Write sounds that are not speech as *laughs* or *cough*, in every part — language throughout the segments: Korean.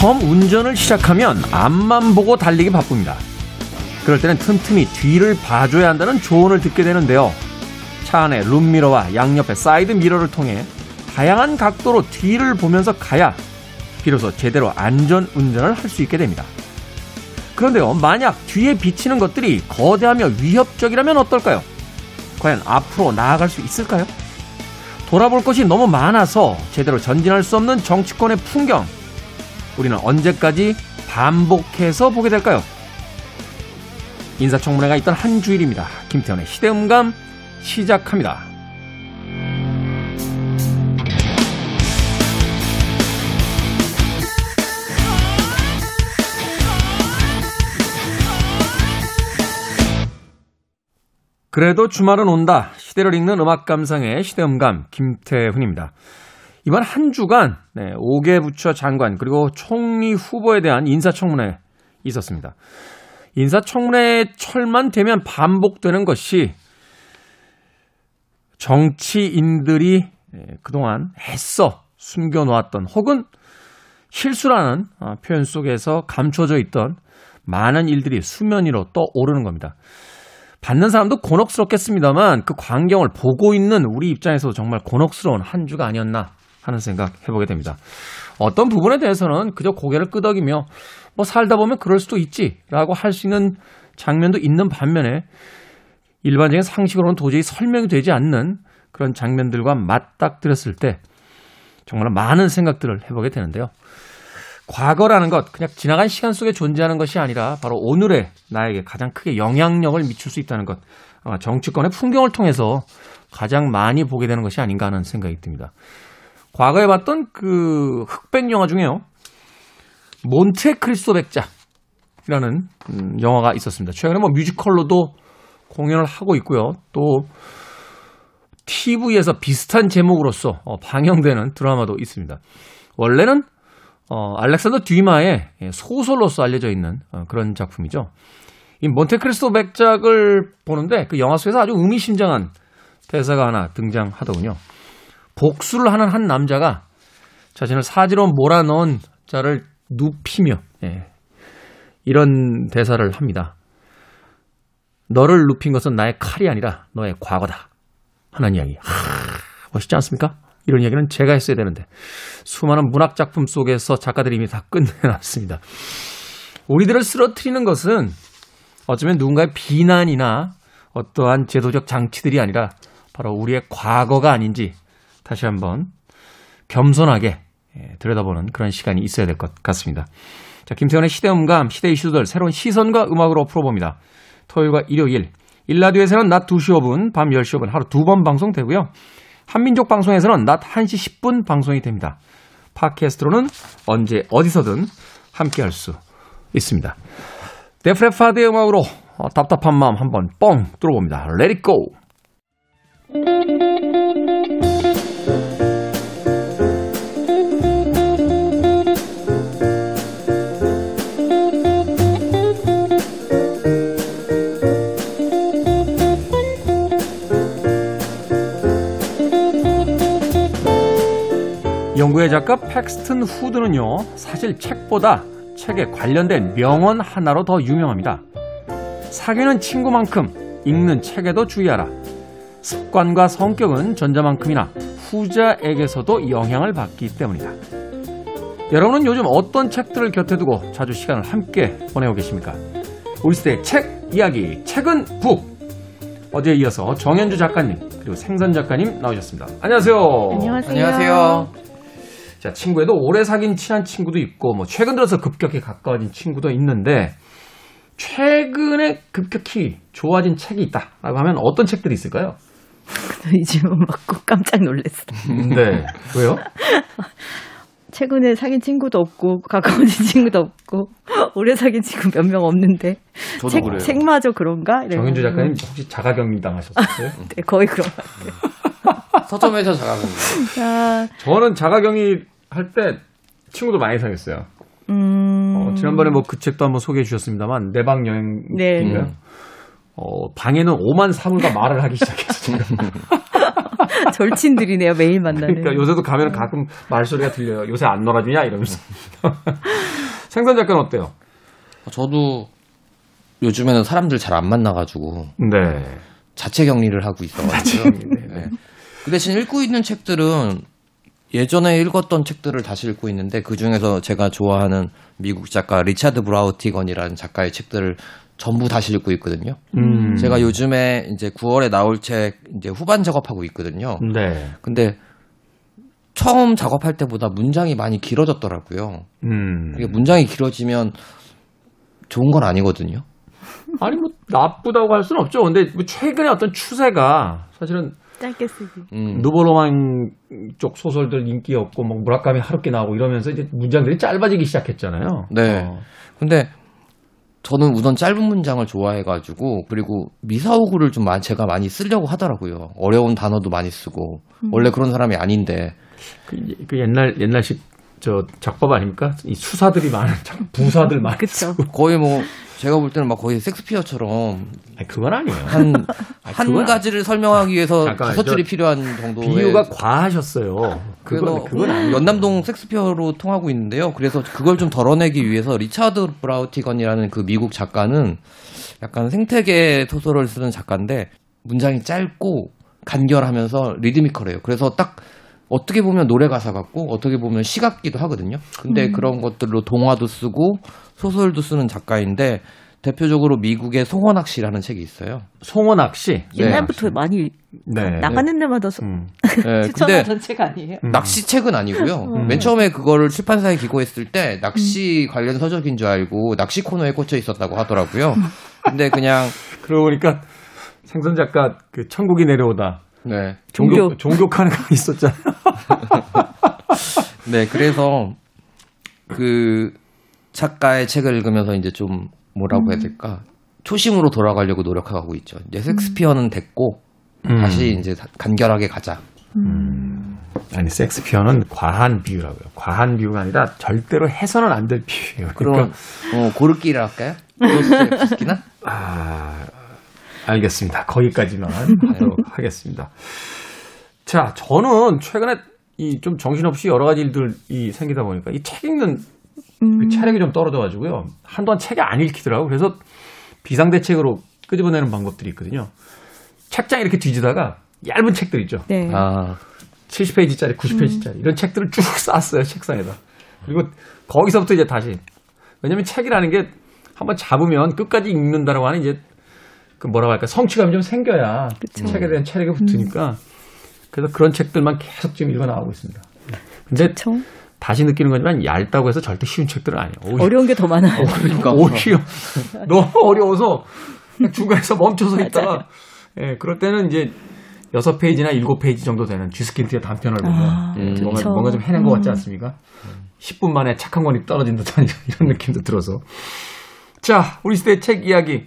처음 운전을 시작하면 앞만 보고 달리기 바쁩니다. 그럴 때는 틈틈이 뒤를 봐줘야 한다는 조언을 듣게 되는데요. 차 안에 룸미러와 양옆의 사이드 미러를 통해 다양한 각도로 뒤를 보면서 가야 비로소 제대로 안전 운전을 할 수 있게 됩니다. 그런데요, 만약 뒤에 비치는 것들이 거대하며 위협적이라면 어떨까요? 과연 앞으로 나아갈 수 있을까요? 돌아볼 것이 너무 많아서 제대로 전진할 수 없는 정치권의 풍경. 우리는 언제까지 반복해서 보게 될까요? 인사청문회가 있던 한 주일입니다. 김태현의 시대음감 시작합니다. 그래도 주말은 온다. 시대를 읽는 음악 감상의 시대음감 김태훈입니다. 이번 한 주간 네, 5개 부처 장관 그리고 총리 후보에 대한 인사청문회 있었습니다. 인사청문회 철만 되면 반복되는 것이 정치인들이 네, 그동안 애써 숨겨놓았던 혹은 실수라는 어, 표현 속에서 감춰져 있던 많은 일들이 수면 위로 떠오르는 겁니다. 받는 사람도 곤혹스럽겠습니다만 그 광경을 보고 있는 우리 입장에서도 정말 곤혹스러운 한 주가 아니었나 하는 생각 해보게 됩니다. 어떤 부분에 대해서는 그저 고개를 끄덕이며 뭐 살다 보면 그럴 수도 있지라고 할 수 있는 장면도 있는 반면에 일반적인 상식으로는 도저히 설명이 되지 않는 그런 장면들과 맞닥뜨렸을 때 정말 많은 생각들을 해보게 되는데요. 과거라는 것, 그냥 지나간 시간 속에 존재하는 것이 아니라 바로 오늘의 나에게 가장 크게 영향력을 미칠 수 있다는 것. 정치권의 풍경을 통해서 가장 많이 보게 되는 것이 아닌가 하는 생각이 듭니다. 과거에 봤던 그 흑백 영화 중에요. 몬테크리스토 백작이라는 음, 영화가 있었습니다. 최근에 뭐 뮤지컬로도 공연을 하고 있고요. 또 TV에서 비슷한 제목으로서 어, 방영되는 드라마도 있습니다. 원래는 어, 알렉산더 듀마의 소설로서 알려져 있는 어, 그런 작품이죠. 이 몬테크리스토 백작을 보는데 그 영화 속에서 아주 의미심장한 대사가 하나 등장하더군요. 복수를 하는 한 남자가 자신을 사지로 몰아넣은 자를 눕히며 예, 이런 대사를 합니다. 너를 눕힌 것은 나의 칼이 아니라 너의 과거다. 하는 이야기. 하, 멋있지 않습니까? 이런 얘기는 제가 했어야 되는데 수많은 문학 작품 속에서 작가들이 이미 다 끝내놨습니다. 우리들을 쓰러뜨리는 것은 어쩌면 누군가의 비난이나 어떠한 제도적 장치들이 아니라 바로 우리의 과거가 아닌지 다시 한번 겸손하게 예, 들여다보는 그런 시간이 있어야 될 것 같습니다. 자, 김태현의 시대음감, 시대 이슈들 새로운 시선과 음악으로 풀어봅니다. 토요일과 일요일, 일라디오에서는 낮 2시 5분, 밤 10시 5분 하루 두 번 방송되고요. 한민족 방송에서는 낮 1시 10분 방송이 됩니다. 팟캐스트로는 언제 어디서든 함께 할 수 있습니다. 데프레파드의 음악으로 어, 답답한 마음 한번 뻥 뚫어봅니다. Let it go! 영국의 작가 팩스튼 후드는요, 사실 책보다 책에 관련된 명언 하나로 더 유명합니다. 사귀는 친구만큼 읽는 책에도 주의하라. 습관과 성격은 전자만큼이나 후자에게서도 영향을 받기 때문이다. 여러분은 요즘 어떤 책들을 곁에 두고 자주 시간을 함께 보내고 계십니까? 우리 시대의 책 이야기, 책은 북! 어제에 이어서 정현주 작가님, 그리고 생선 작가님 나오셨습니다. 안녕하세요. 안녕하세요. 안녕하세요. 자, 친구에도 오래 사귄 친한 친구도 있고, 뭐, 최근 들어서 급격히 가까워진 친구도 있는데, 최근에 급격히 좋아진 책이 있다라고 하면 어떤 책들이 있을까요? 이 질문 받고 깜짝 놀랐어. 네. 왜요? *laughs* 최근에 사귄 친구도 없고 가까워진 친구도 없고 *laughs* 오래 사귄 친구 몇 명 없는데 저도 책, 그래요. 책마저 그런가? 정현주 작가님 혹시 자가격리 당하셨어요? *laughs* 네, 거의 그런 것 같아요. 서점에서 자가는 아, 저는 자가격리 할 때 친구들 많이 사귀었어요. 음, 어, 지난번에 뭐 그 책도 한번 소개해 주셨습니다만 내방 여행인가요? 네. 어, 방에는 오만 사물과 말을 하기 시작했어요. *laughs* 절친들이네요. 매일 만나는. 그러니까 요새도 가면 가끔 말소리가 들려요. 요새 안 놀아주냐 이러면서. *laughs* 생선 작가는 어때요? 저도 요즘에는 사람들 잘 안 만나가지고 네. 자체 격리를 하고 있어가지고요. 네. 그 대신 읽고 있는 책들은 예전에 읽었던 책들을 다시 읽고 있는데 그 중에서 제가 좋아하는 미국 작가 리차드 브라우티건이라는 작가의 책들을 전부 다시 읽고 있거든요. 음. 제가 요즘에 이제 9월에 나올 책 이제 후반 작업하고 있거든요. 네. 근데 처음 작업할 때보다 문장이 많이 길어졌더라고요. 음. 이게 문장이 길어지면 좋은 건 아니거든요. 아니 뭐 나쁘다고 할 수는 없죠. 근데 뭐 최근에 어떤 추세가 사실은 짧게 쓰기. 음. 누보로만 쪽 소설들 인기 없고 뭐 무라카미 하루키 나오고 이러면서 이제 문장들이 짧아지기 시작했잖아요. 네. 어. 근데 저는 우선 짧은 문장을 좋아해가지고 그리고 미사오구를 좀 마- 제가 많이 쓰려고 하더라고요. 어려운 단어도 많이 쓰고 원래 그런 사람이 아닌데 그, 그 옛날 옛날식 저 작법 아닙니까? 이 수사들이 많은 작- 부사들. 쓰고. 거의 뭐 제가 볼 때는 막 거의 섹스피어처럼 아니, 그건 아니에요. 한 *laughs* 한 그건 가지를 설명하기 위해서 잠깐만요. 다섯 줄이 저 필요한 정도의 비유가 과하셨어요. 그래서 그건 그건 아니에요. 연남동 섹스피어로 통하고 있는데요. 그래서 그걸 좀 덜어내기 위해서 리차드 브라우티건이라는 그 미국 작가는 약간 생태계 소설을 쓰는 작가인데 문장이 짧고 간결하면서 리드미컬해요. 그래서 딱 어떻게 보면 노래 가사 같고 어떻게 보면 시 같기도 하거든요. 근데 그런 것들로 동화도 쓰고 소설도 쓰는 작가인데 대표적으로 미국의 송원학 씨라는 책이 있어요. 송원학 씨. 옛날부터 많이 네. 나가는 데마다 소- 음. *laughs* 네, 추천하던 책 아니에요? 음. 낚시 책은 아니고요. 맨 처음에 그거를 출판사에 기고했을 때 낚시 관련 서적인 줄 알고 낚시 코너에 꽂혀 있었다고 하더라고요. 근데 그냥 *laughs* 그러고 보니까 생선 작가 그 천국이 내려오다 네. 종교 종교. 종교하는 거 *laughs* 있었잖아요. 네, 그래서 그 작가의 책을 읽으면서 이제 좀 뭐라고 해야 될까? 초심으로 돌아가려고 노력하고 있죠. 이제 섹스피어는 됐고 음. 다시 이제 간결하게 가자. 아니 섹스피어는 과한 비유라고요. 과한 비유가 아니라 절대로 해서는 안 될 비유예요. 그럼 그러니까 어, 고르기를 할까요? *laughs* 도스토옙스키나? 아, 알겠습니다. 거기까지만 하도록 하겠습니다. 자, 저는 최근에 이 좀 정신없이 여러 가지 일들이 생기다 보니까 이 책 읽는 그 체력이 좀 떨어져가지고요. 한동안 책이 안 읽히더라고요. 그래서 비상대책으로 끄집어내는 방법들이 있거든요. 책장 이렇게 뒤지다가 얇은 책들 있죠. 네. 아, 70페이지짜리, 90페이지짜리 이런 책들을 쭉 *laughs* 쌌어요 책상에다. 그리고 거기서부터 이제 다시 왜냐면 책이라는 게 한번 잡으면 끝까지 읽는다라고 하는 이제 그 뭐라고 할까 성취감이 좀 생겨야 책에 대한 체력이 붙으니까 그래서 그런 책들만 계속 지금 읽어 나가고 있습니다. 근데 그쵸? 다시 느끼는 거지만 얇다고 해서 절대 쉬운 책들은 아니에요. 오히려, 어려운 게 더 많아요. 그러니까. 오히려 *laughs* 너무 어려워서 중간에서 멈춰서 있다가 예, 그럴 때는 이제 여섯 페이지나 일곱 페이지 정도 되는 쥐스킨트의 단편을 보면 아, 예, 음. 뭔가, 그쵸. 뭔가 좀 해낸 것 같지 음. 않습니까? 10분 만에 책한 권이 떨어진 듯한 *laughs* 이런 느낌도 들어서. 자, 우리 시대의 책 이야기.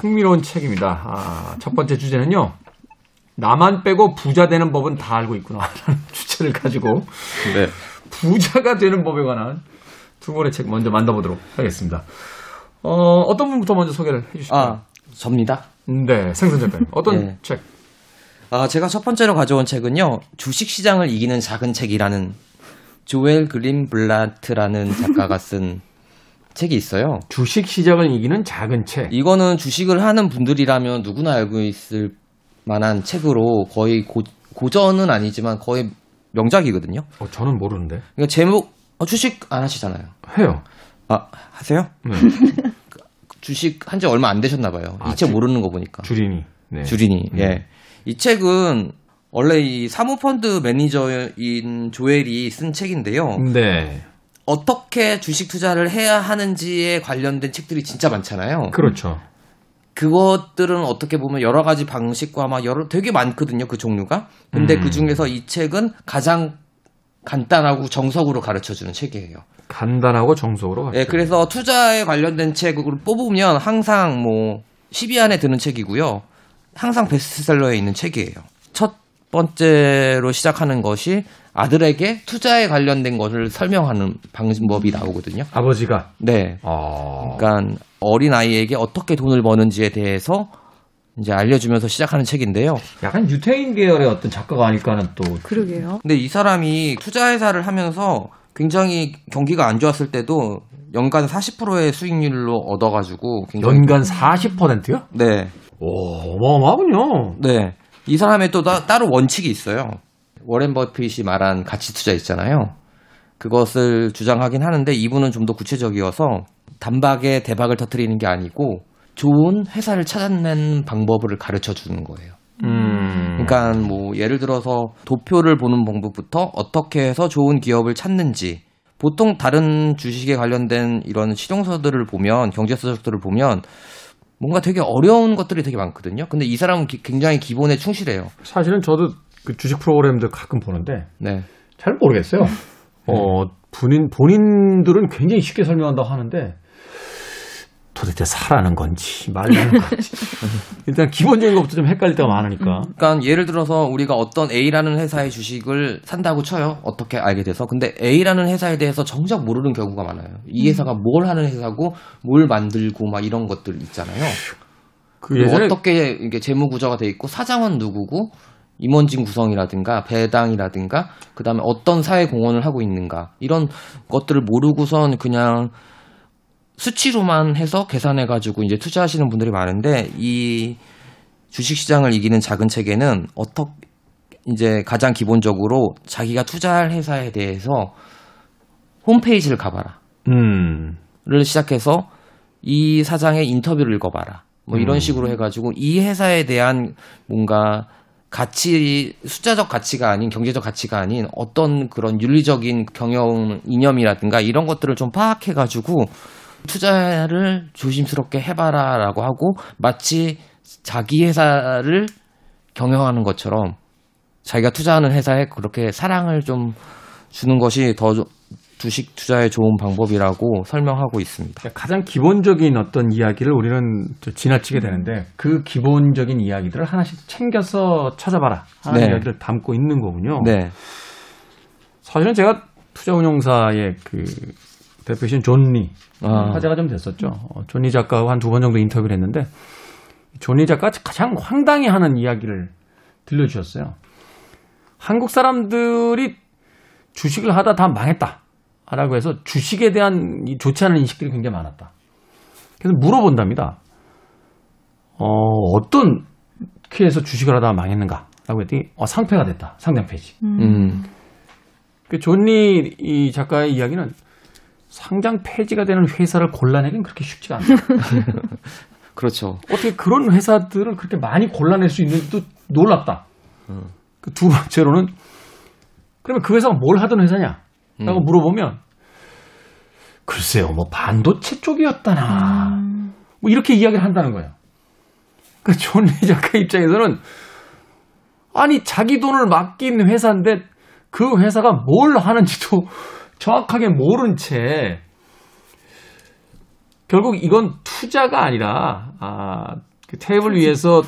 흥미로운 책입니다. 아, 첫 번째 주제는요. 나만 빼고 부자 되는 법은 다 알고 있구나. 라는 *laughs* 주제를 가지고 네. 부자가 되는 법에 관한 두 권의 책 먼저 만나보도록 하겠습니다. 어, 어떤 분부터 먼저 소개를 해주실까요? 아, 접니다. 네, 생선 작가님. 어떤 네. 책? 아, 제가 첫 번째로 가져온 책은요. 주식 시장을 이기는 작은 책이라는 조엘 그린블라트라는 작가가 쓴 책이 있어요. 주식 시장을 이기는 작은 책. 이거는 주식을 하는 분들이라면 누구나 알고 있을 만한 책으로 거의 고, 고전은 아니지만 거의 명작이거든요. 어, 저는 모르는데. 이거 제목 어, 주식 안 하시잖아요. 해요. 아 하세요? 네. *laughs* 주식 한 지 얼마 안 되셨나 봐요. 아, 이책 주- 모르는 거 보니까. 주린이. 네. 주린이. 음. 예. 이 책은 원래 이 사모펀드 매니저인 조엘이 쓴 책인데요. 네. 어떻게 주식 투자를 해야 하는지에 관련된 책들이 진짜 많잖아요. 그렇죠. 그것들은 어떻게 보면 여러 가지 방식과 막 여러 되게 많거든요. 그 종류가. 근데 음. 그 중에서 이 책은 가장 간단하고 정석으로 가르쳐 주는 책이에요. 간단하고 정석으로. 예, 그래서 투자에 관련된 책을 뽑으면 항상 뭐 10위 안에 드는 책이고요. 항상 베스트셀러에 있는 책이에요. 첫 번째로 시작하는 것이 아들에게 투자에 관련된 것을 설명하는 방법이 나오거든요. 아버지가. 네. 어. 그러니까 어린 아이에게 어떻게 돈을 버는지에 대해서 이제 알려주면서 시작하는 책인데요. 약간 유태인 계열의 어떤 작가가 아닐까 하는 또 그러게요. 근데 이 사람이 투자회사를 하면서 굉장히 경기가 안 좋았을 때도 연간 40%의 수익률로 얻어가지고 굉장히 연간 40%요? 네, 오, 어마어마하군요. 네. 이 사람의 또 따, 따로 원칙이 있어요. 워렌 버핏이 말한 가치 투자 있잖아요. 그것을 주장하긴 하는데 이분은 좀 더 구체적이어서 단박에 대박을 터뜨리는 게 아니고 좋은 회사를 찾아낸 방법을 가르쳐 주는 거예요. 음. 그러니까 뭐 예를 들어서 도표를 보는 방법부터 어떻게 해서 좋은 기업을 찾는지 보통 다른 주식에 관련된 이런 실용서들을 보면 경제서적들을 보면 뭔가 되게 어려운 것들이 되게 많거든요. 근데 이 사람은 기- 굉장히 기본에 충실해요. 사실은 저도 그 주식 프로그램들 가끔 보는데 네. 잘 모르겠어요. *laughs* 어, 본인, 본인들은 굉장히 쉽게 설명한다고 하는데 도대체 사라는 건지 말라는 건지 *laughs* 일단 기본적인 것부터 좀 헷갈릴 때가 많으니까 그러니까 예를 들어서 우리가 어떤 A라는 회사의 주식을 산다고 쳐요. 어떻게 알게 돼서. 근데 A라는 회사에 대해서 정작 모르는 경우가 많아요. 이 회사가 뭘 하는 회사고 뭘 만들고 막 이런 것들 있잖아요. 그 예전에 어떻게 이게 재무 구조가 돼 있고 사장은 누구고 임원진 구성이라든가 배당이라든가 그다음에 어떤 사회 공헌을 하고 있는가 이런 것들을 모르고선 그냥 수치로만 해서 계산해 가지고 이제 투자하시는 분들이 많은데 이 주식 시장을 이기는 작은 책에는 어떻게 이제 가장 기본적으로 자기가 투자할 회사에 대해서 홈페이지를 가봐라. 음. 를 시작해서 이 사장의 인터뷰를 읽어봐라. 뭐 이런 음. 식으로 해가지고 이 회사에 대한 뭔가 가치, 숫자적 가치가 아닌 경제적 가치가 아닌 어떤 그런 윤리적인 경영 이념이라든가 이런 것들을 좀 파악해가지고 투자를 조심스럽게 해봐라라고 하고 마치 자기 회사를 경영하는 것처럼 자기가 투자하는 회사에 그렇게 사랑을 좀 주는 것이 더 주식 투자에 좋은 방법이라고 설명하고 있습니다. 가장 기본적인 어떤 이야기를 우리는 저 지나치게 되는데 그 기본적인 이야기들을 하나씩 챙겨서 찾아봐라 하는 네. 이야기를 담고 있는 거군요. 네. 사실은 제가 투자운용사의 그 대표이신 존리 아. 화제가 좀 됐었죠. 어, 존리 작가하고 한두 번 정도 인터뷰를 했는데 존리 작가가 가장 황당해하는 이야기를 들려주셨어요. 한국 사람들이 주식을 하다 다 망했다라고 해서 주식에 대한 이 좋지 않은 인식들이 굉장히 많았다. 그래서 물어본답니다. 어, 어떤 키에서 주식을 하다 망했는가라고 했더니 어, 상패가 됐다. 상장 폐지. 음. 그 존리 이 작가의 이야기는 상장 폐지가 되는 회사를 골라내긴 그렇게 쉽지가 않다. *laughs* 그렇죠. 어떻게 그런 회사들을 그렇게 많이 골라낼 수 있는지도 놀랍다. 그두 번째로는 그러면 그 회사가 뭘 하던 회사냐? 라고 물어보면 글쎄요, 뭐 반도체 쪽이었다나. 뭐 이렇게 이야기를 한다는 거예요. 그 존리 작가 입장에서는 아니 자기 돈을 맡긴 회사인데 그 회사가 뭘 하는지도 정확하게 모른 채 결국 이건 투자가 아니라 아, 그 테이블 위에서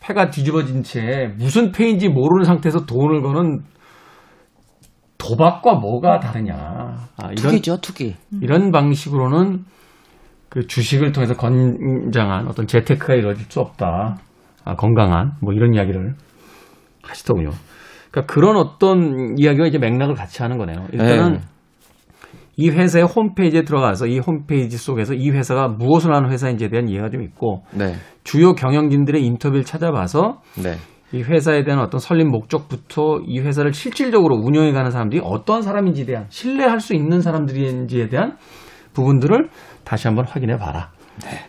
패가 뒤집어진 채 무슨 패인지 모르는 상태에서 돈을 거는 도박과 뭐가 다르냐. 아, 이런 투기죠, 투기. 이런 방식으로는 그 주식을 통해서 건장한 어떤 재테크가 이루어질 수 없다. 아, 건강한 뭐 이런 이야기를 하시더군요. 그러니까 그런 어떤 이야기가 이제 맥락을 같이 하는 거네요. 일단은 네. 이 회사의 홈페이지에 들어가서 이 홈페이지 속에서 이 회사가 무엇을 하는 회사인지에 대한 이해가 좀 있고 네. 주요 경영진들의 인터뷰를 찾아봐서 네. 이 회사에 대한 어떤 설립 목적부터 이 회사를 실질적으로 운영해 가는 사람들이 어떤 사람인지에 대한 신뢰할 수 있는 사람들인지에 대한 부분들을 다시 한번 확인해 봐라.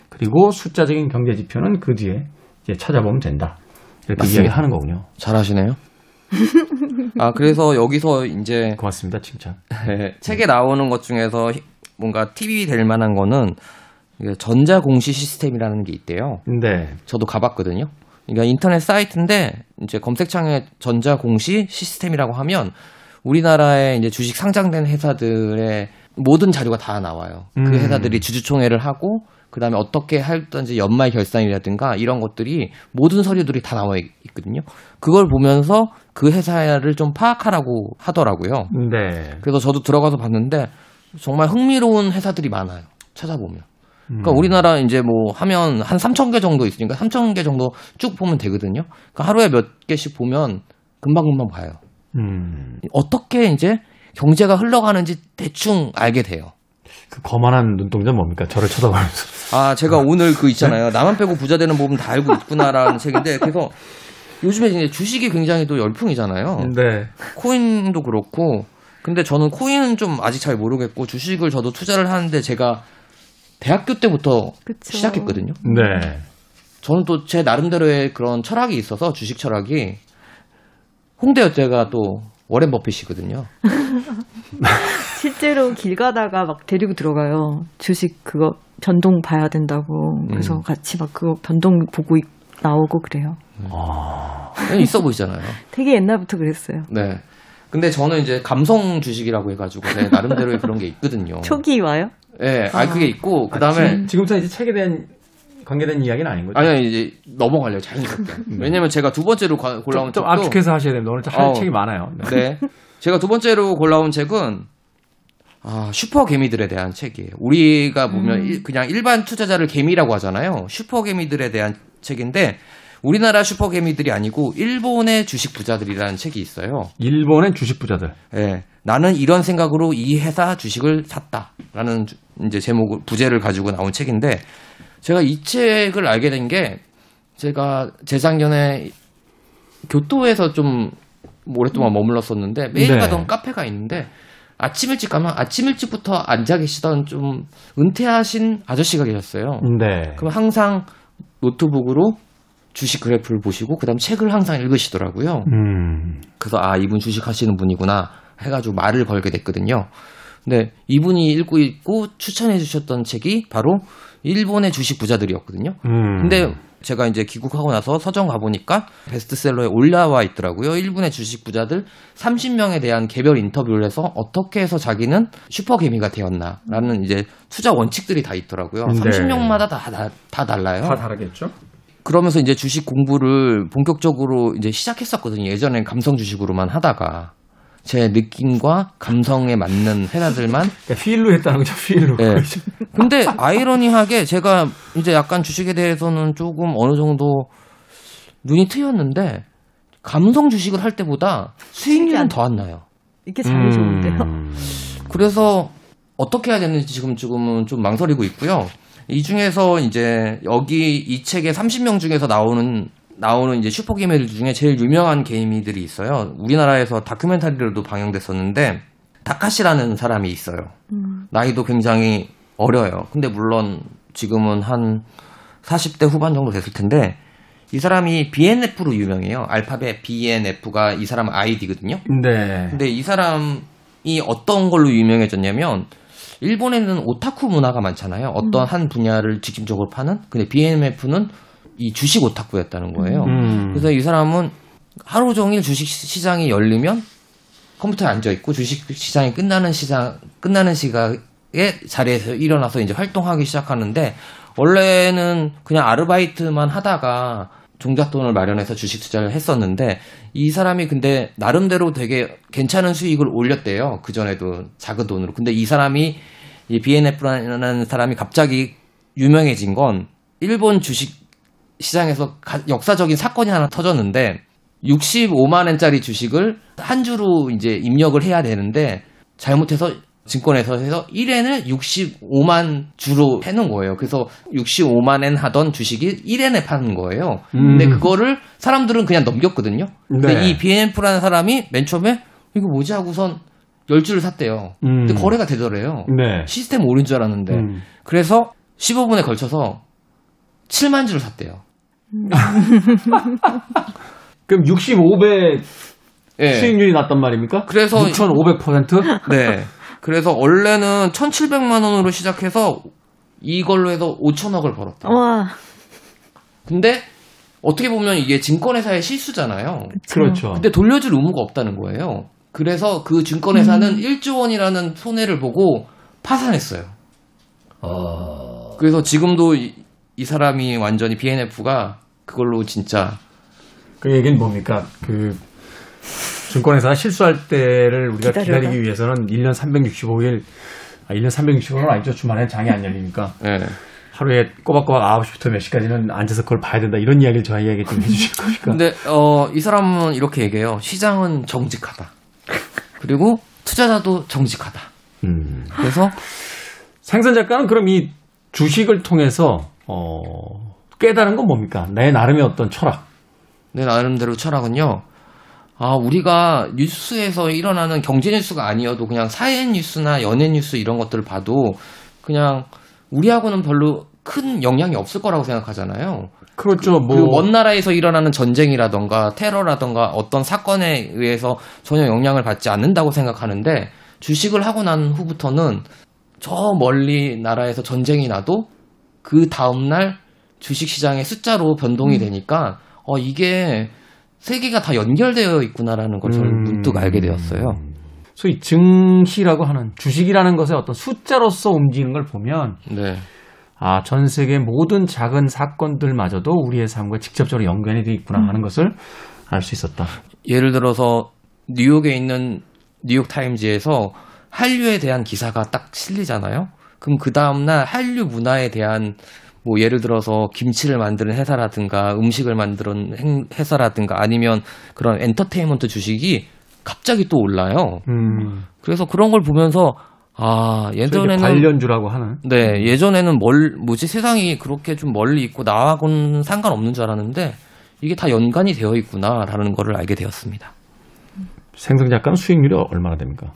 그리고 숫자적인 경제 지표는 그 뒤에 이제 찾아보면 된다. 이렇게 맞습니다. 이야기를 하는 거군요. 잘하시네요. *laughs* 아, 그래서 여기서 이제 고맙습니다, 칭찬. 네, 책에 나오는 것 중에서 히- 뭔가 팁이 될 만한 거는 이게 전자 공시 시스템이라는 게 있대요. 네. 저도 가봤거든요. 그러니까 인터넷 사이트인데 이제 검색창에 전자 공시 시스템이라고 하면 우리나라에 이제 주식 상장된 회사들의 모든 자료가 다 나와요. 음. 그 회사들이 주주총회를 하고 그다음에 어떻게 할든지 연말 결산이라든가 이런 것들이 모든 서류들이 다 나와 있- 있거든요. 그걸 보면서 그 회사를 좀 파악하라고 하더라고요. 네. 그래서 저도 들어가서 봤는데 정말 흥미로운 회사들이 많아요. 찾아보면. 그러니까 우리나라 이제 뭐 하면 한 3천 개 정도 있으니까 3천 개 정도 쭉 보면 되거든요. 그러니까 하루에 몇 개씩 보면 금방금방 봐요. 음. 어떻게 이제 경제가 흘러가는지 대충 알게 돼요. 그 거만한 눈동자 뭡니까? 저를 쳐다보면서. 아, 제가 오늘 그 있잖아요. 나만 빼고 부자 되는 법은 다 알고 있구나라는 책인데, 그래서 요즘에 이제 주식이 굉장히 또 열풍이잖아요. 네. 코인도 그렇고, 근데 저는 코인은 좀 아직 잘 모르겠고, 주식을 저도 투자를 하는데 제가 대학교 때부터 그쵸. 시작했거든요. 네. 저는 또 제 나름대로의 그런 철학이 있어서, 주식 철학이, 홍대 여자가 또 워렌 버핏이거든요. *laughs* 실제로 길 가다가 막 데리고 들어가요. 주식 그거 변동 봐야 된다고. 그래서 음. 같이 막 그거 변동 보고 있- 나오고 그래요. 있어 보이잖아요. *laughs* 되게 옛날부터 그랬어요. 네. 근데 저는 이제 감성 주식이라고 해가지고, 내 나름대로의 그런 게 있거든요. 초기 와요? 예, 아, 그게 있고, 그 아, 다음에, 지금, 지금부터 이제 책에 대한 관계된 이야기는 아닌 거죠? 아니, 아니, 이제 넘어가려고 자연스럽게. *laughs* 왜냐면 제가 두 번째로 가- 골라온 좀, 좀 책도 압축해서 하셔야 됩니다. 오늘 할 어. 책이 많아요. 네. 네. *laughs* 제가 두 번째로 골라온 책은 아, 슈퍼 개미들에 대한 책이에요. 우리가 보면 일- 그냥 일반 투자자를 개미라고 하잖아요. 슈퍼 개미들에 대한 책인데 우리나라 슈퍼 개미들이 아니고 일본의 주식 부자들이라는 책이 있어요. 일본의 주식 부자들. 예. 나는 이런 생각으로 이 회사 주식을 샀다라는 주- 이제 제목을 부제를 가지고 나온 책인데 제가 이 책을 알게 된 게 제가 재작년에 교토에서 좀 오랫동안 머물렀었는데 매일 네. 가던 카페가 있는데 아침 일찍 가면 아침 일찍부터 앉아 계시던 좀 은퇴하신 아저씨가 계셨어요. 네. 그럼 항상 노트북으로 주식 그래프를 보시고 그다음 책을 항상 읽으시더라고요. 음. 그래서 아 이분 주식 하시는 분이구나 해가지고 말을 걸게 됐거든요. 근데 이분이 읽고 있고 추천해 주셨던 책이 바로 일본의 주식 부자들이었거든요. 음. 근데 제가 이제 귀국하고 나서 서점 가보니까 베스트셀러에 올라와 있더라고요. 일본의 주식 부자들 30명에 대한 개별 인터뷰를 해서 어떻게 해서 자기는 슈퍼개미가 되었나라는 이제 투자 원칙들이 다 있더라고요. 네. 30명마다 다, 다, 다 달라요. 다 다르겠죠? 그러면서 이제 주식 공부를 본격적으로 이제 시작했었거든요. 예전엔 감성 주식으로만 하다가 제 느낌과 감성에 맞는 회사들만. 그러니까 필로 했다는 거죠, 필로. 예. *laughs* 근데 아이러니하게 제가 이제 약간 주식에 대해서는 조금 어느 정도 눈이 트였는데 감성 주식을 할 때보다 수익률은 더 안 나요. 이게 좋은데요? 음. 그래서 어떻게 해야 되는지 지금 지금은 좀 망설이고 있고요. 이 중에서 이제 여기 이 책의 30명 중에서 나오는 나오는 이제 슈퍼게이머들 중에 제일 유명한 게이미들이 있어요. 우리나라에서 다큐멘터리로도 방영됐었는데 다카시라는 사람이 있어요. 나이도 굉장히 어려요. 근데 물론 지금은 한 40대 후반 정도 됐을 텐데 이 사람이 BNF로 유명해요. 알파벳 BNF가 이 사람 아이디거든요. 네. 근데 이 사람이 어떤 걸로 유명해졌냐면 일본에는 오타쿠 문화가 많잖아요. 어떤 한 분야를 직접적으로 파는. 근데 BMF는 이 주식 오타쿠였다는 거예요. 음. 그래서 이 사람은 하루 종일 주식 시- 시장이 열리면 컴퓨터에 앉아 있고 주식 시장이 끝나는 시장 끝나는 시각에 자리에서 일어나서 이제 활동하기 시작하는데 원래는 그냥 아르바이트만 하다가 종잣돈을 마련해서 주식 투자를 했었는데 이 사람이 근데 나름대로 되게 괜찮은 수익을 올렸대요. 그 전에도 작은 돈으로. 근데 이 사람이 이 BNF라는 사람이 갑자기 유명해진 건 일본 주식 시장에서 가- 역사적인 사건이 하나 터졌는데 65만 원짜리 주식을 한 주로 이제 입력을 해야 되는데 잘못해서 증권에서 해서 1엔을 65만 주로 해놓은 거예요. 그래서 65만 엔 하던 주식이 1엔에 파는 거예요. 근데 음. 그거를 사람들은 그냥 넘겼거든요. 근데 네. 이 BNF라는 사람이 맨 처음에 이거 뭐지 하고선 10주를 샀대요. 음. 근데 거래가 되더래요. 네. 시스템 오린 줄 알았는데. 음. 그래서 15분에 걸쳐서 7만 주를 샀대요. *laughs* 그럼 65배 예. 수익률이 났단 말입니까? 그래서 6,500%? 네. 그래서 원래는 1,700만 원으로 시작해서 이걸로 해서 5천억을 벌었다. 와, 근데 어떻게 보면 이게 증권회사의 실수잖아요. 그렇죠. 근데 돌려줄 의무가 없다는 거예요. 그래서 그 증권회사는 1조 원이라는 손해를 보고 파산했어요. 그래서 지금도 이, 이 사람이 완전히 BNF가 그걸로 진짜 그 얘기는 뭡니까? 그 증권회사 실수할 때를 우리가 기다려라. 기다리기 위해서는 1년 365일 아 1년 365일은 아니죠. 주말엔 장이 안 열리니까. 예. 하루에 꼬박꼬박 9시부터 몇 시까지는 앉아서 그걸 봐야 된다 이런 이야기를 저희에게 좀 해주실 *laughs* 겁니까? 근데 어, 이 사람은 이렇게 얘기해요. 시장은 정직하다. 그리고 투자자도 정직하다. 음. 그래서 생선 작가는 그럼 이 주식을 통해서 어, 깨달은 건 뭡니까? 내 나름의 어떤 철학. 내 나름대로 철학은요. 아, 우리가 뉴스에서 일어나는 경제 뉴스가 아니어도 그냥 사회 뉴스나 연예 뉴스 이런 것들을 봐도 그냥 우리하고는 별로 큰 영향이 없을 거라고 생각하잖아요. 그렇죠. 뭐 그리고 먼 나라에서 일어나는 전쟁이라던가 테러라던가 어떤 사건에 의해서 전혀 영향을 받지 않는다고 생각하는데 주식을 하고 난 후부터는 저 멀리 나라에서 전쟁이 나도 그 다음날 주식 시장의 숫자로 변동이 되니까 어 이게 세계가 다 연결되어 있구나라는 걸 저는 음. 문득 알게 되었어요. 소위 증시라고 하는 주식이라는 것의 어떤 숫자로서 움직이는 걸 보면 네. 아, 전 세계 모든 작은 사건들마저도 우리의 삶과 직접적으로 연관이 되어 있구나 하는 것을 알 수 있었다. 예를 들어서 뉴욕에 있는 뉴욕 타임즈에서 한류에 대한 기사가 딱 실리잖아요. 그럼 그 다음날 한류 문화에 대한 뭐 예를 들어서 김치를 만드는 회사라든가 음식을 만드는 행- 회사라든가 아니면 그런 엔터테인먼트 주식이 갑자기 또 올라요. 음. 그래서 그런 걸 보면서 아 예전에는 관련주라고 하는 네 예전에는 멀 뭐지 세상이 그렇게 좀 멀리 있고 나하고는 상관없는 줄 알았는데 이게 다 연관이 되어 있구나라는 거를 알게 되었습니다. 생성 작가는 수익률이 얼마나 됩니까?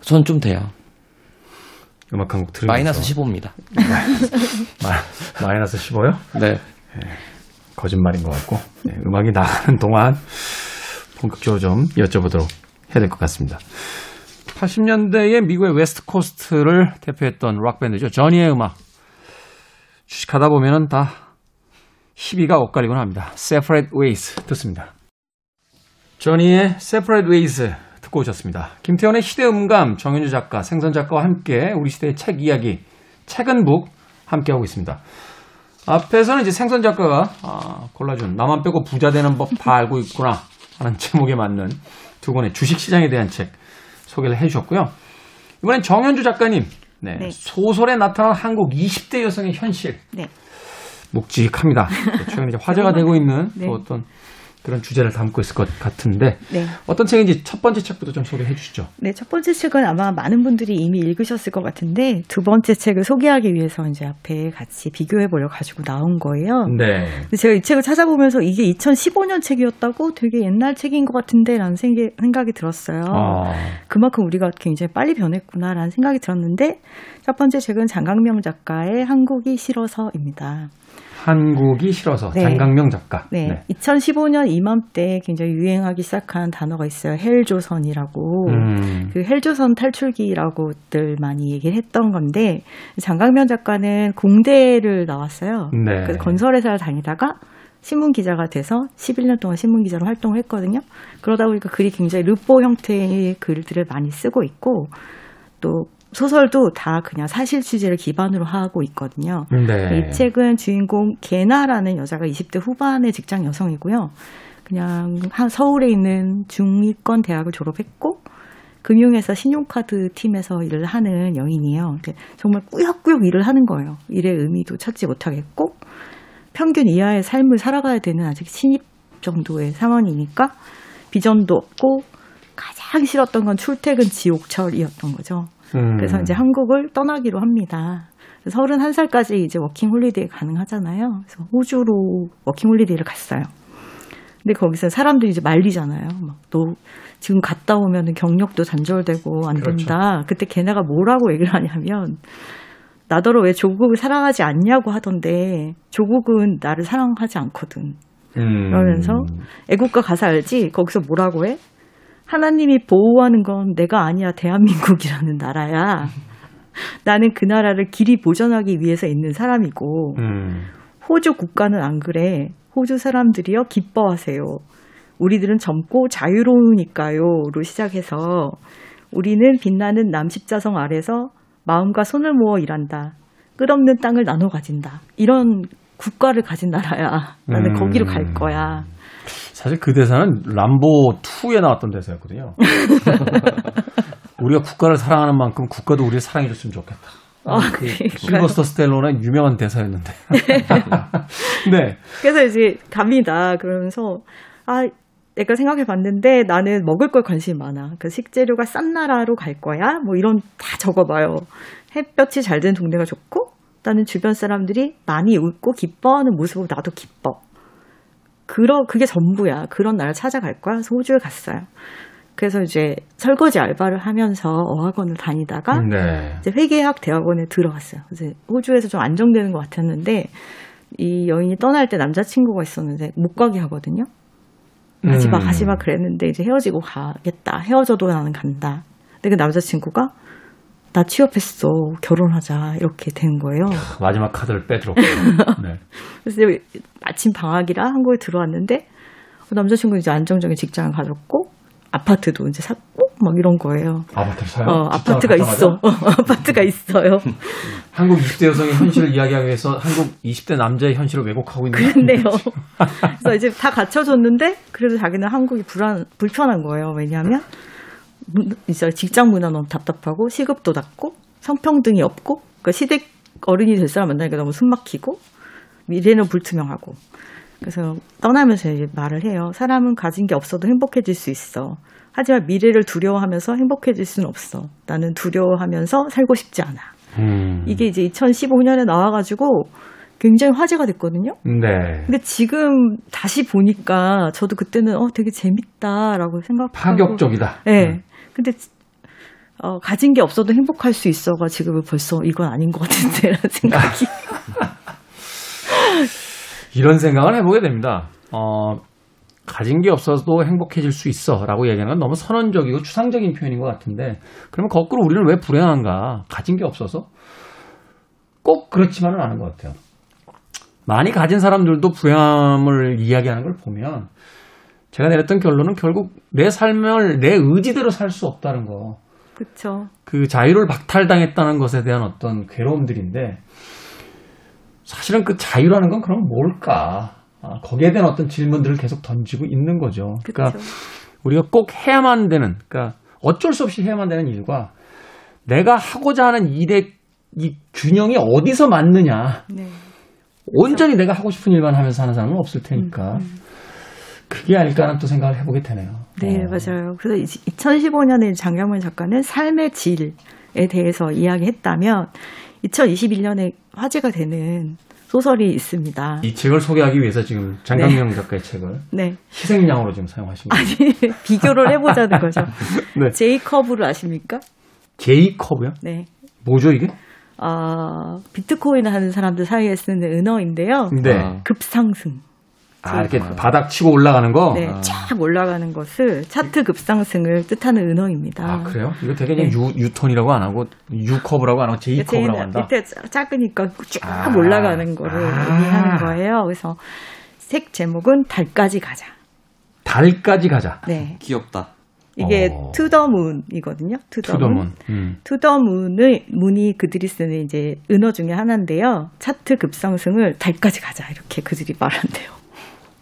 전 좀 돼요. 음악 한 곡 들으면서 마이너스 15입니다. *laughs* 마, 마이너스 15요? 네. 거짓말인 것 같고 네, 음악이 나가는 동안 본격적으로 좀 여쭤보도록 해야 될 것 같습니다. 80년대에 미국의 West Coast를 대표했던 락 밴드죠. 저니의 음악 주식하다 보면은 다 희비가 엇갈리곤 합니다. Separate Ways 듣습니다. 저니의 Separate Ways 듣고 오셨습니다. 김태원의 시대음감 정현주 작가, 생선 작가와 함께 우리 시대의 책 이야기, 책은 북 함께하고 있습니다. 앞에서는 이제 생선 작가가 아, 골라준 나만 빼고 부자 되는 법 다 알고 있구나 하는 제목에 맞는 두 권의 주식 시장에 대한 책 소개를 해주셨고요. 이번엔 정현주 작가님 네, 네. 소설에 나타난 한국 20대 여성의 현실 네. 묵직합니다. 또 *laughs* 최근에 이제 화제가 되고 있는 네. 또 어떤 그런 주제를 담고 있을 것 같은데 네. 어떤 책인지 첫 번째 책부터 좀 소개해 주시죠. 네, 첫 번째 책은 아마 많은 분들이 이미 읽으셨을 것 같은데 두 번째 책을 소개하기 위해서 이제 앞에 같이 비교해 보려 가지고 나온 거예요. 네. 근데 제가 이 책을 찾아보면서 이게 2015년 책이었다고 되게 옛날 책인 것 같은데라는 생각이, 들었어요. 아, 그만큼 우리가 굉장히 빨리 변했구나라는 생각이 들었는데 첫 번째 책은 장강명 작가의 한국이 싫어서입니다. 한국이 싫어서 네. 장강명 작가. 네, 2015년 이맘때 굉장히 유행하기 시작한 단어가 있어요. 헬조선이라고. 음, 그 헬조선 탈출기라고들 많이 얘기를 했던 건데 장강면 작가는 공대를 나왔어요. 네. 그래서 건설회사를 다니다가 신문 기자가 돼서 11년 동안 신문 기자로 활동을 했거든요. 그러다 보니까 글이 굉장히 르포 형태의 글들을 많이 쓰고 있고 또 소설도 다 그냥 사실 취재를 기반으로 하고 있거든요. 네. 이 책은 주인공 개나라는 여자가 20대 후반의 직장 여성이고요. 그냥 한 서울에 있는 중위권 대학을 졸업했고 금융회사 신용카드 팀에서 일을 하는 여인이에요. 정말 꾸역꾸역 일을 하는 거예요. 일의 의미도 찾지 못하겠고 평균 이하의 삶을 살아가야 되는 아직 신입 정도의 상황이니까 비전도 없고 가장 싫었던 건 출퇴근 지옥철이었던 거죠. 음. 그래서 이제 한국을 떠나기로 합니다. 31살까지 이제 워킹 홀리데이 가능하잖아요. 그래서 호주로 워킹 홀리데이를 갔어요. 근데 거기서 사람들이 이제 말리잖아요. 막 너 지금 갔다 오면은 경력도 단절되고 안 그렇죠. 된다. 그때 걔네가 뭐라고 얘기를 하냐면 나더러 왜 조국을 사랑하지 않냐고 하던데 조국은 나를 사랑하지 않거든. 음. 그러면서 애국가 가사 알지? 거기서 뭐라고 해? 하나님이 보호하는 건 내가 아니야 대한민국이라는 나라야. 나는 그 나라를 길이 보전하기 위해서 있는 사람이고 음. 호주 국가는 안 그래. 호주 사람들이요 기뻐하세요. 우리들은 젊고 자유로우니까요로 시작해서 우리는 빛나는 남십자성 아래서 마음과 손을 모아 일한다. 끝없는 땅을 나눠 가진다. 이런 국가를 가진 나라야. 나는 음. 거기로 갈 거야. 사실 그 대사는 람보 2에 나왔던 대사였거든요. *laughs* 우리가 국가를 사랑하는 만큼 국가도 우리를 사랑해줬으면 좋겠다. 아, 그 실버스터 스텔론의 유명한 대사였는데. *laughs* 네. 그래서 이제 갑니다. 그러면서 아 내가 생각해 봤는데 나는 먹을 걸 관심이 많아. 그 식재료가 싼 나라로 갈 거야. 뭐 이런 다 적어봐요. 햇볕이 잘 드는 동네가 좋고 나는 주변 사람들이 많이 웃고 기뻐하는 모습을 나도 기뻐. 그러 그게 전부야. 그런 나라를 찾아갈 거야. 그래서 호주에 갔어요. 그래서 이제 설거지 알바를 하면서 어학원을 다니다가 네. 이제 회계학 대학원에 들어갔어요. 이제 호주에서 좀 안정되는 것 같았는데 이 여인이 떠날 때 남자친구가 있었는데 못 가게 하거든요. 가지 마, 음. 가지 마 그랬는데 이제 헤어지고 가겠다. 헤어져도 나는 간다. 근데 그 남자친구가 나 취업했어. 결혼하자. 이렇게 된 거예요. *laughs* 마지막 카드를 빼들었고. *laughs* 네. 그래서 마침 방학이라 한국에 들어왔는데 남자친구는 이제 안정적인 직장을 가졌고 아파트도 이제 샀고 막 이런 거예요. 아파트를 사요? 어, 아파트가? 있어. *laughs* 아파트가 있어요. 한국 20대 여성의 현실을 이야기하기 위해서 한국 20대 남자의 현실을 왜곡하고 있는. 그런데요. 그래서 이제 다 갖춰줬는데 그래도 자기는 한국이 불안 불편한 거예요. 왜냐하면 문- 이제 직장 문화 너무 답답하고 시급도 낮고 성평등이 없고 그러니까 시댁 어른이 될 사람 만나니까 너무 숨막히고 미래는 불투명하고 그래서 떠나면서 이제 말을 해요. 사람은 가진 게 없어도 행복해질 수 있어. 하지만 미래를 두려워하면서 행복해질 수는 없어. 나는 두려워하면서 살고 싶지 않아. 음. 이게 이제 2015년에 나와가지고 굉장히 화제가 됐거든요. 네. 근데 지금 다시 보니까 저도 그때는 어 되게 재밌다라고 생각하고 파격적이다. 네. 음. 근데 어 가진 게 없어도 행복할 수 있어가 지금은 벌써 이건 아닌 것 같은데라는 *laughs* 생각이 *laughs* 이런 생각을 해보게 됩니다. 어, 가진 게 없어도 행복해질 수 있어 라고 얘기하는 건 너무 선언적이고 추상적인 표현인 것 같은데 그러면 거꾸로 우리는 왜 불행한가? 가진 게 없어서? 꼭 그렇지만은 않은 것 같아요. 많이 가진 사람들도 불행함을 이야기하는 걸 보면 제가 내렸던 결론은 결국 내 삶을 내 의지대로 살 수 없다는 거. 그렇죠. 그 자유를 박탈당했다는 것에 대한 어떤 괴로움들인데 사실은 그 자유라는 건 그럼 뭘까? 아, 거기에 대한 어떤 질문들을 계속 던지고 있는 거죠. 그러니까 그렇죠. 우리가 꼭 해야만 되는, 그러니까 어쩔 수 없이 해야만 되는 일과 내가 하고자 하는 일의 이 균형이 어디서 맞느냐. 네. 온전히 내가 하고 싶은 일만 하면서 사는 사람은 없을 테니까. 그게 아닐까 하는 또 생각을 해보게 되네요. 네, 어. 맞아요. 그래서 2015년에 장경문 작가는 삶의 질에 대해서 이야기했다면 2021년에 화제가 되는 소설이 있습니다. 이 책을 소개하기 위해서 지금 장강명 작가의 책을 네. 희생양으로 지금 사용하십니다. 아니, *laughs* 비교를 해보자는 거죠. *laughs* 네. 제이커브를 아십니까? 제이컵이요? 네. 뭐죠 이게? 아, 비트코인 하는 사람들 사이에 쓰는 은어인데요. 네. 아. 급상승. 아, 이렇게 바닥 치고 올라가는 거? 네, 쫙 올라가는 것을 차트 급상승을 뜻하는 은어입니다. 아, 그래요? 이거 되게 네. 유, 유톤이라고 안 하고, 유컵이라고 안 하고, 제이컵이라고 제이는 한다? 밑에 짜- 작으니까 쭉 아. 올라가는 거를 아. 의미하는 거예요. 그래서 책 제목은 달까지 가자. 달까지 가자. 네. 귀엽다. 이게 어. To the Moon이거든요. To the Moon. To the Moon. 음. To the Moon의 Moon이 그들이 쓰는 이제 은어 중에 하나인데요. 차트 급상승을 달까지 가자 이렇게 그들이 말한대요.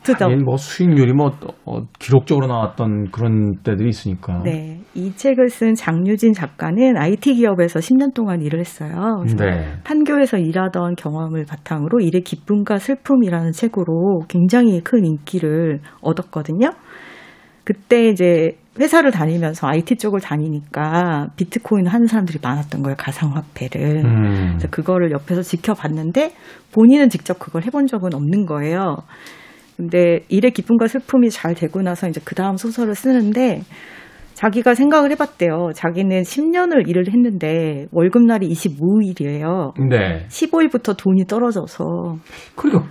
하긴 뭐 수익률이 뭐, 어, 기록적으로 나왔던 그런 때들이 있으니까. 네. 이 책을 쓴 장류진 작가는 IT 기업에서 10년 동안 일을 했어요. 네. 판교에서 일하던 경험을 바탕으로 일의 기쁨과 슬픔이라는 책으로 굉장히 큰 인기를 얻었거든요. 그때 이제 회사를 다니면서 IT 쪽을 다니니까 비트코인을 하는 사람들이 많았던 거예요. 가상화폐를. 음. 그래서 그거를 옆에서 지켜봤는데 본인은 직접 그걸 해본 적은 없는 거예요. 근데 일의 기쁨과 슬픔이 잘 되고 나서 이제 그 다음 소설을 쓰는데 자기가 생각을 해봤대요. 자기는 10년을 일을 했는데 월급날이 25일이에요. 네. 15일부터 돈이 떨어져서 그러니까.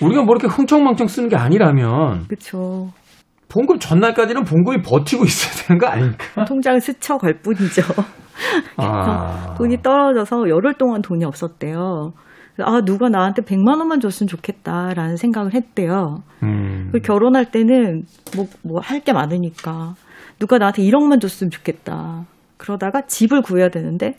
우리가 뭐 이렇게 흥청망청 쓰는 게 아니라면, 그렇죠. 봉급 전날까지는 봉급이 버티고 있어야 되는 거 아닙니까? 통장을 스쳐갈 뿐이죠. 아. 돈이 떨어져서 열흘 동안 돈이 없었대요. 아 누가 나한테 100만 원만 줬으면 좋겠다라는 생각을 했대요. 음. 그 결혼할 때는 뭐 뭐 할 게 많으니까 누가 나한테 1억만 줬으면 좋겠다. 그러다가 집을 구해야 되는데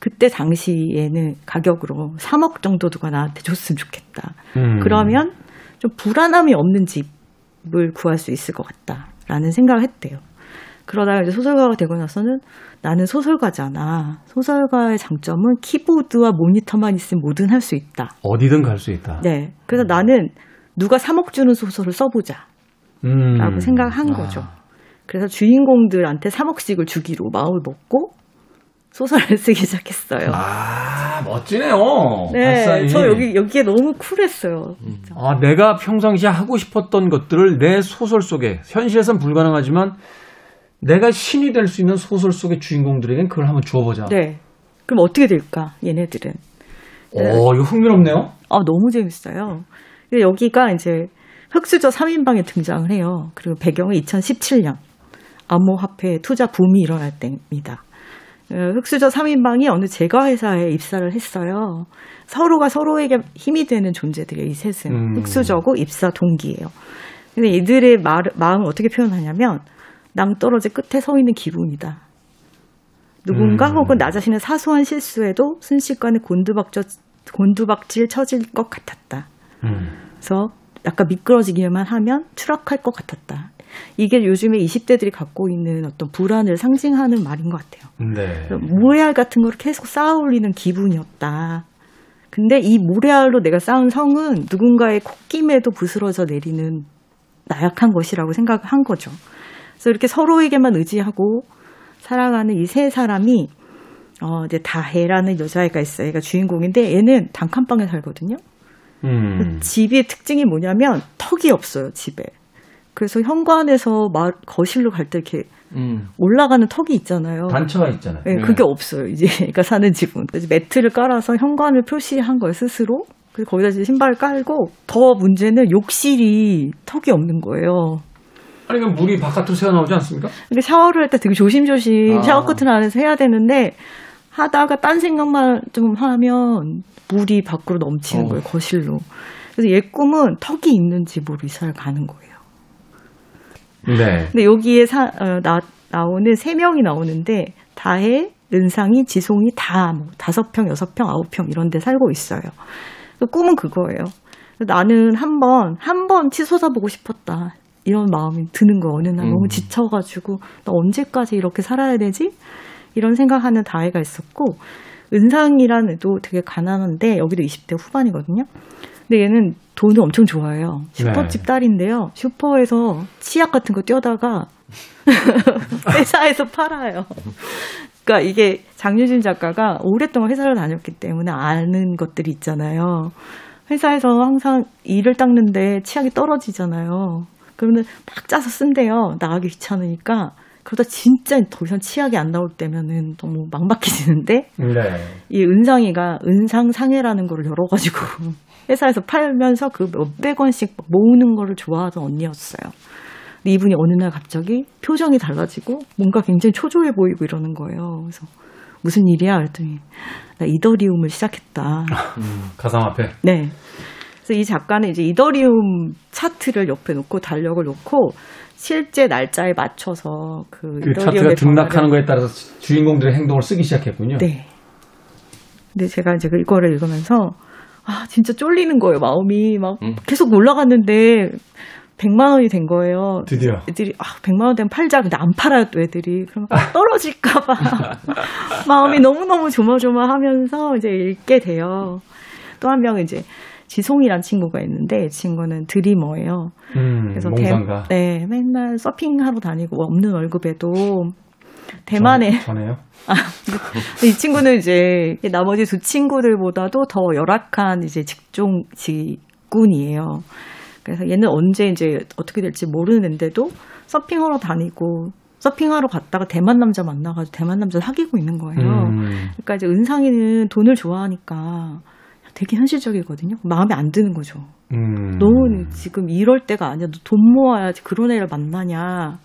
그때 당시에는 가격으로 3억 정도 누가 나한테 줬으면 좋겠다. 음. 그러면 좀 불안함이 없는 집을 구할 수 있을 것 같다라는 생각을 했대요. 그러다가 이제 소설가가 되고 나서는 나는 소설가잖아. 소설가의 장점은 키보드와 모니터만 있으면 뭐든 할 수 있다. 어디든 갈 수 있다. 네. 그래서 나는 누가 3억 주는 소설을 써보자. 음. 라고 생각한 거죠. 그래서 주인공들한테 3억씩을 주기로 마음을 먹고 소설을 *laughs* 쓰기 시작했어요. 아, 멋지네요. 네. 발상이. 저 여기, 여기에 너무 쿨했어요. 진짜. 아, 내가 평상시에 하고 싶었던 것들을 내 소설 속에 현실에선 불가능하지만 내가 신이 될 수 있는 소설 속의 주인공들에겐 그걸 한번 주어보자. 네. 그럼 어떻게 될까, 얘네들은? 오, 이거 흥미롭네요. 아, 너무 재밌어요. 근데 여기가 이제 흑수저 3인방에 등장을 해요. 그리고 배경은 2017년. 암호화폐 투자 붐이 일어날 때입니다. 어, 흑수저 3인방이 어느 제과 회사에 입사를 했어요. 서로가 서로에게 힘이 되는 존재들이에요, 이 셋은. 음. 흑수저고 입사 동기예요. 근데 이들의 말, 마음을 어떻게 표현하냐면, 낭떠러지 끝에 서 있는 기분이다. 누군가 음. 혹은 나 자신의 사소한 실수에도 순식간에 곤두박질, 곤두박질 쳐질 것 같았다. 음. 그래서 약간 미끄러지기만 하면 추락할 것 같았다. 이게 요즘에 20대들이 갖고 있는 어떤 불안을 상징하는 말인 것 같아요. 네. 모래알 같은 걸 계속 쌓아 올리는 기분이었다. 근데 이 모래알로 내가 쌓은 성은 누군가의 콧김에도 부스러져 내리는 나약한 것이라고 생각한 거죠. 그래서 이렇게 서로에게만 의지하고 살아가는 이 세 사람이 어 이제 다혜라는 여자애가 있어요. 얘가 주인공인데 얘는 단칸방에 살거든요. 음. 집의 특징이 뭐냐면 턱이 없어요, 집에. 그래서 현관에서 마- 거실로 갈 때 이렇게 음. 올라가는 턱이 있잖아요. 단처가 있잖아요. 네, 그게 없어요. 이제 *laughs* 그러니까 사는 집은 그래서 매트를 깔아서 현관을 표시한 거예요 스스로. 그래서 거기다 이제 신발을 깔고 더 문제는 욕실이 턱이 없는 거예요. 아니, 그럼 물이 바깥으로 새어나오지 않습니까? 근데 샤워를 할 때 되게 조심조심 아. 샤워 커튼 안에서 해야 되는데 하다가 딴 생각만 좀 하면 물이 밖으로 넘치는 어. 거예요 거실로. 그래서 얘 꿈은 턱이 있는 집으로 이사를 가는 거예요. 네. 근데 여기에 사, 어, 나, 나오는 세 명이 나오는데 다혜, 은상이, 지송이 다 뭐 다섯 평, 여섯 평, 아홉 평 이런 데 살고 있어요. 그 꿈은 그거예요. 나는 한 번, 한 번 치솟아 보고 싶었다. 이런 마음이 드는 거 어느 날 음. 너무 지쳐가지고 나 언제까지 이렇게 살아야 되지? 이런 생각하는 다혜가 있었고 은상이라는 애도 되게 가난한데 여기도 20대 후반이거든요. 근데 얘는 돈을 엄청 좋아해요. 슈퍼집 네. 딸인데요. 슈퍼에서 치약 같은 거 떼다가 *laughs* 회사에서 팔아요. 그러니까 이게 장유진 작가가 오랫동안 회사를 다녔기 때문에 아는 것들이 있잖아요. 회사에서 항상 일을 닦는데 치약이 떨어지잖아요. 그러면 막 짜서 쓴대요. 나가기 귀찮으니까. 그러다 진짜 더 이상 치약이 안 나올 때면은 너무 막막해지는데 네. 이 은상이가 은상상해라는 거를 열어가지고 *laughs* 회사에서 팔면서 그 몇백 원씩 막 모으는 거를 좋아하던 언니였어요. 근데 이분이 어느 날 갑자기 표정이 달라지고 뭔가 굉장히 초조해 보이고 이러는 거예요. 그래서 무슨 일이야? 그랬더니 나 이더리움을 시작했다. 가상 화폐. 네. 그래서 이 작가는 이제 이더리움 차트를 옆에 놓고 달력을 놓고 실제 날짜에 맞춰서 그, 그 차트가 등락하는 거에 따라서 주인공들의 행동을 쓰기 시작했군요. 네. 근데 제가 이제 그 이거를 읽으면서 아 진짜 쫄리는 거예요 마음이 막 음. 계속 올라갔는데 100만 원이 된 거예요. 드디어. 애들이 아 100만 원 되면 팔자 근데 안 팔아요 또 애들이 그러면 떨어질까 봐 *laughs* 마음이 너무 너무 조마조마하면서 이제 읽게 돼요. 또 한 명은 이제 지송이란 친구가 있는데 이 친구는 드리머예요. 음, 그래서 몽상가. 대, 네, 맨날 서핑하러 다니고 없는 월급에도 대만에 전, 전에요? *laughs* 근데 이 친구는 이제 나머지 두 친구들보다도 더 열악한 이제 직종 직군이에요. 그래서 얘는 언제 이제 어떻게 될지 모르는데도 서핑하러 다니고 서핑하러 갔다가 대만 남자 만나가지고 대만 남자 사귀고 있는 거예요. 음, 그러니까 이제 은상이는 돈을 좋아하니까 되게 현실적이거든요. 마음에 안 드는 거죠. 음. 너 지금 이럴 때가 아니야. 너 돈 모아야지 그런 애를 만나냐.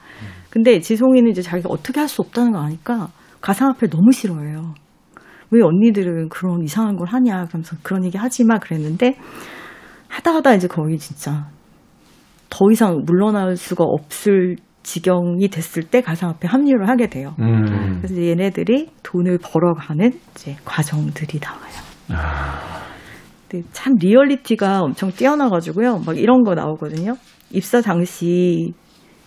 근데 지송이는 이제 자기가 어떻게 할 수 없다는 거 아니까 가상화폐를 너무 싫어해요. 왜 언니들은 그런 이상한 걸 하냐. 그러면서 그런 얘기 하지 마. 그랬는데 하다 하다 이제 거의 진짜 더 이상 물러날 수가 없을 지경이 됐을 때 가상화폐 합류를 하게 돼요. 음. 그래서 얘네들이 돈을 벌어가는 이제 과정들이 나와요. 아. 근데 참 리얼리티가 엄청 뛰어나가지고요. 막 이런 거 나오거든요. 입사 당시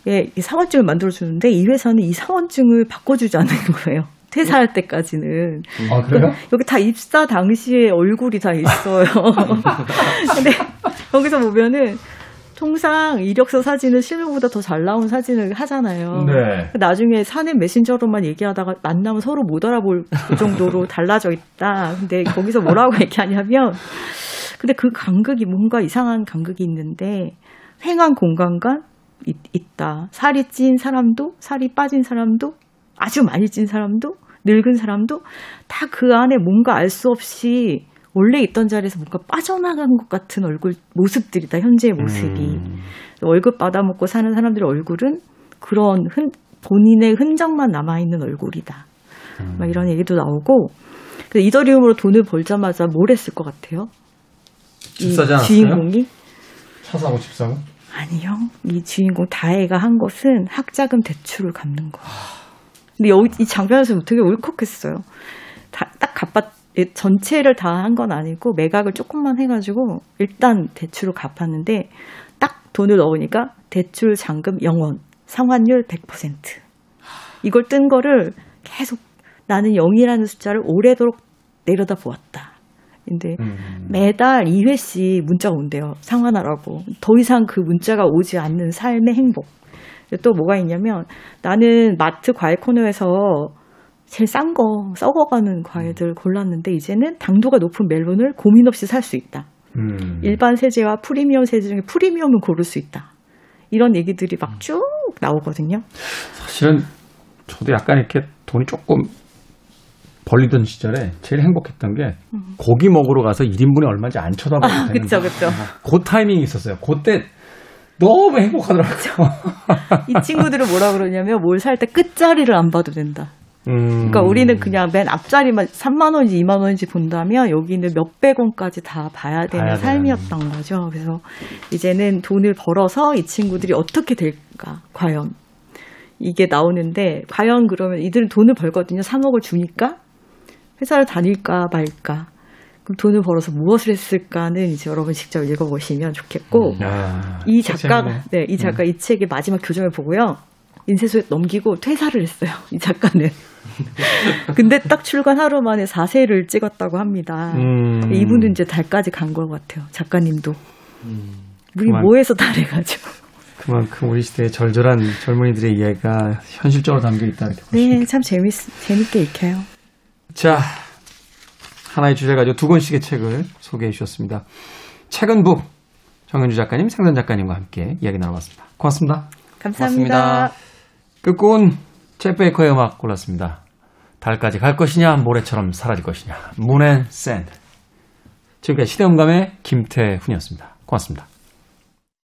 예, 이 사원증을 만들어주는데 이 회사는 이 사원증을 바꿔주지 않는 거예요. 퇴사할 때까지는. 아, 그래요? 여기 다 입사 당시에 얼굴이 다 있어요. *laughs* *laughs* 근데 여기서 보면은 통상 이력서 사진은 실물보다 더 잘 나온 사진을 하잖아요. 네. 나중에 사내 메신저로만 얘기하다가 만나면 서로 못 알아볼 그 정도로 *laughs* 달라져 있다. 근데 거기서 뭐라고 *laughs* 얘기하냐면, 근데 그 간극이 뭔가 이상한 간극이 있는데, 횡한 공간과 있, 있다. 살이 찐 사람도, 살이 빠진 사람도, 아주 많이 찐 사람도, 늙은 사람도 다 그 안에 뭔가 알 수 없이 원래 있던 자리에서 뭔가 빠져나간 것 같은 얼굴 모습들이다. 현재의 모습이. 음. 월급 받아먹고 사는 사람들의 얼굴은 그런 흔, 본인의 흔적만 남아있는 얼굴이다. 음. 막 이런 얘기도 나오고. 그래서 이더리움으로 돈을 벌자마자 뭘 했을 것 같아요? 집이 사지 않았어요? 주인공이? 차 사고 집 사고? 아니요. 이 주인공 다혜가 한 것은 학자금 대출을 갚는 거. 근데 여기 이 장면에서 되게 울컥했어요. 다, 딱 갚았, 예, 전체를 다 한 건 아니고 매각을 조금만 해가지고 일단 대출을 갚았는데 딱 돈을 넣으니까 대출 잔금 0원, 상환율 100%. 이걸 뜬 거를 계속 나는 0이라는 숫자를 오래도록 내려다 보았다. 근데 음. 매달 2회씩 문자가 온대요. 상환하라고. 더 이상 그 문자가 오지 않는 삶의 행복. 또 뭐가 있냐면 나는 마트 과일 코너에서 제일 싼 거, 썩어가는 과일들 골랐는데 이제는 당도가 높은 멜론을 고민 없이 살 수 있다. 음. 일반 세제와 프리미엄 세제 중에 프리미엄을 고를 수 있다. 이런 얘기들이 막 쭉 나오거든요. 사실은 저도 약간 이렇게 돈이 조금 벌리던 시절에 제일 행복했던 게 고기 먹으러 가서 1인분에 얼마인지 안 쳐다봐도 아, 되는 그쵸, 그쵸. 그 타이밍이 있었어요. 그때 너무 행복하더라고요. 이 친구들은 뭐라 그러냐면 뭘 살 때 끝자리를 안 봐도 된다. 음. 그러니까 우리는 그냥 맨 앞자리만 3만 원인지 2만 원인지 본다면 여기는 몇백 원까지 다 봐야 되는 봐야 삶이었던 거죠. 그래서 이제는 돈을 벌어서 이 친구들이 어떻게 될까? 과연 이게 나오는데 과연 그러면 이들은 돈을 벌거든요. 3억을 주니까 회사를 다닐까 말까. 그럼 돈을 벌어서 무엇을 했을까는 이제 여러분 직접 읽어보시면 좋겠고 야, 이책 작가가 재밌네. 네, 이 작가 이 책의 마지막 교정을 보고요. 인쇄소에 넘기고 퇴사를 했어요. 이 작가는. *laughs* 근데 딱 출간 하루 만에 4세를 찍었다고 합니다. 음. 이분은 이제 달까지 간 것 같아요. 작가님도. 우리 그만. 뭐해서 달에 가죠. 그만큼 우리 시대의 절절한 젊은이들의 이야기가 현실적으로 담겨 있다 이렇게 보시면 네, 참 재밌 재밌게 읽혀요. 자, 하나의 주제 가지고 두 권씩의 책을 소개해 주셨습니다. 책은 북 정현주 작가님, 상선 작가님과 함께 이야기 나눠봤습니다. 고맙습니다. 감사합니다. 고맙습니다. 끝곡은 쳇 베이커의 음악 골랐습니다. 달까지 갈 것이냐, 모래처럼 사라질 것이냐. Moon and Sand. 지금까지 시대음감의 김태훈이었습니다. 고맙습니다.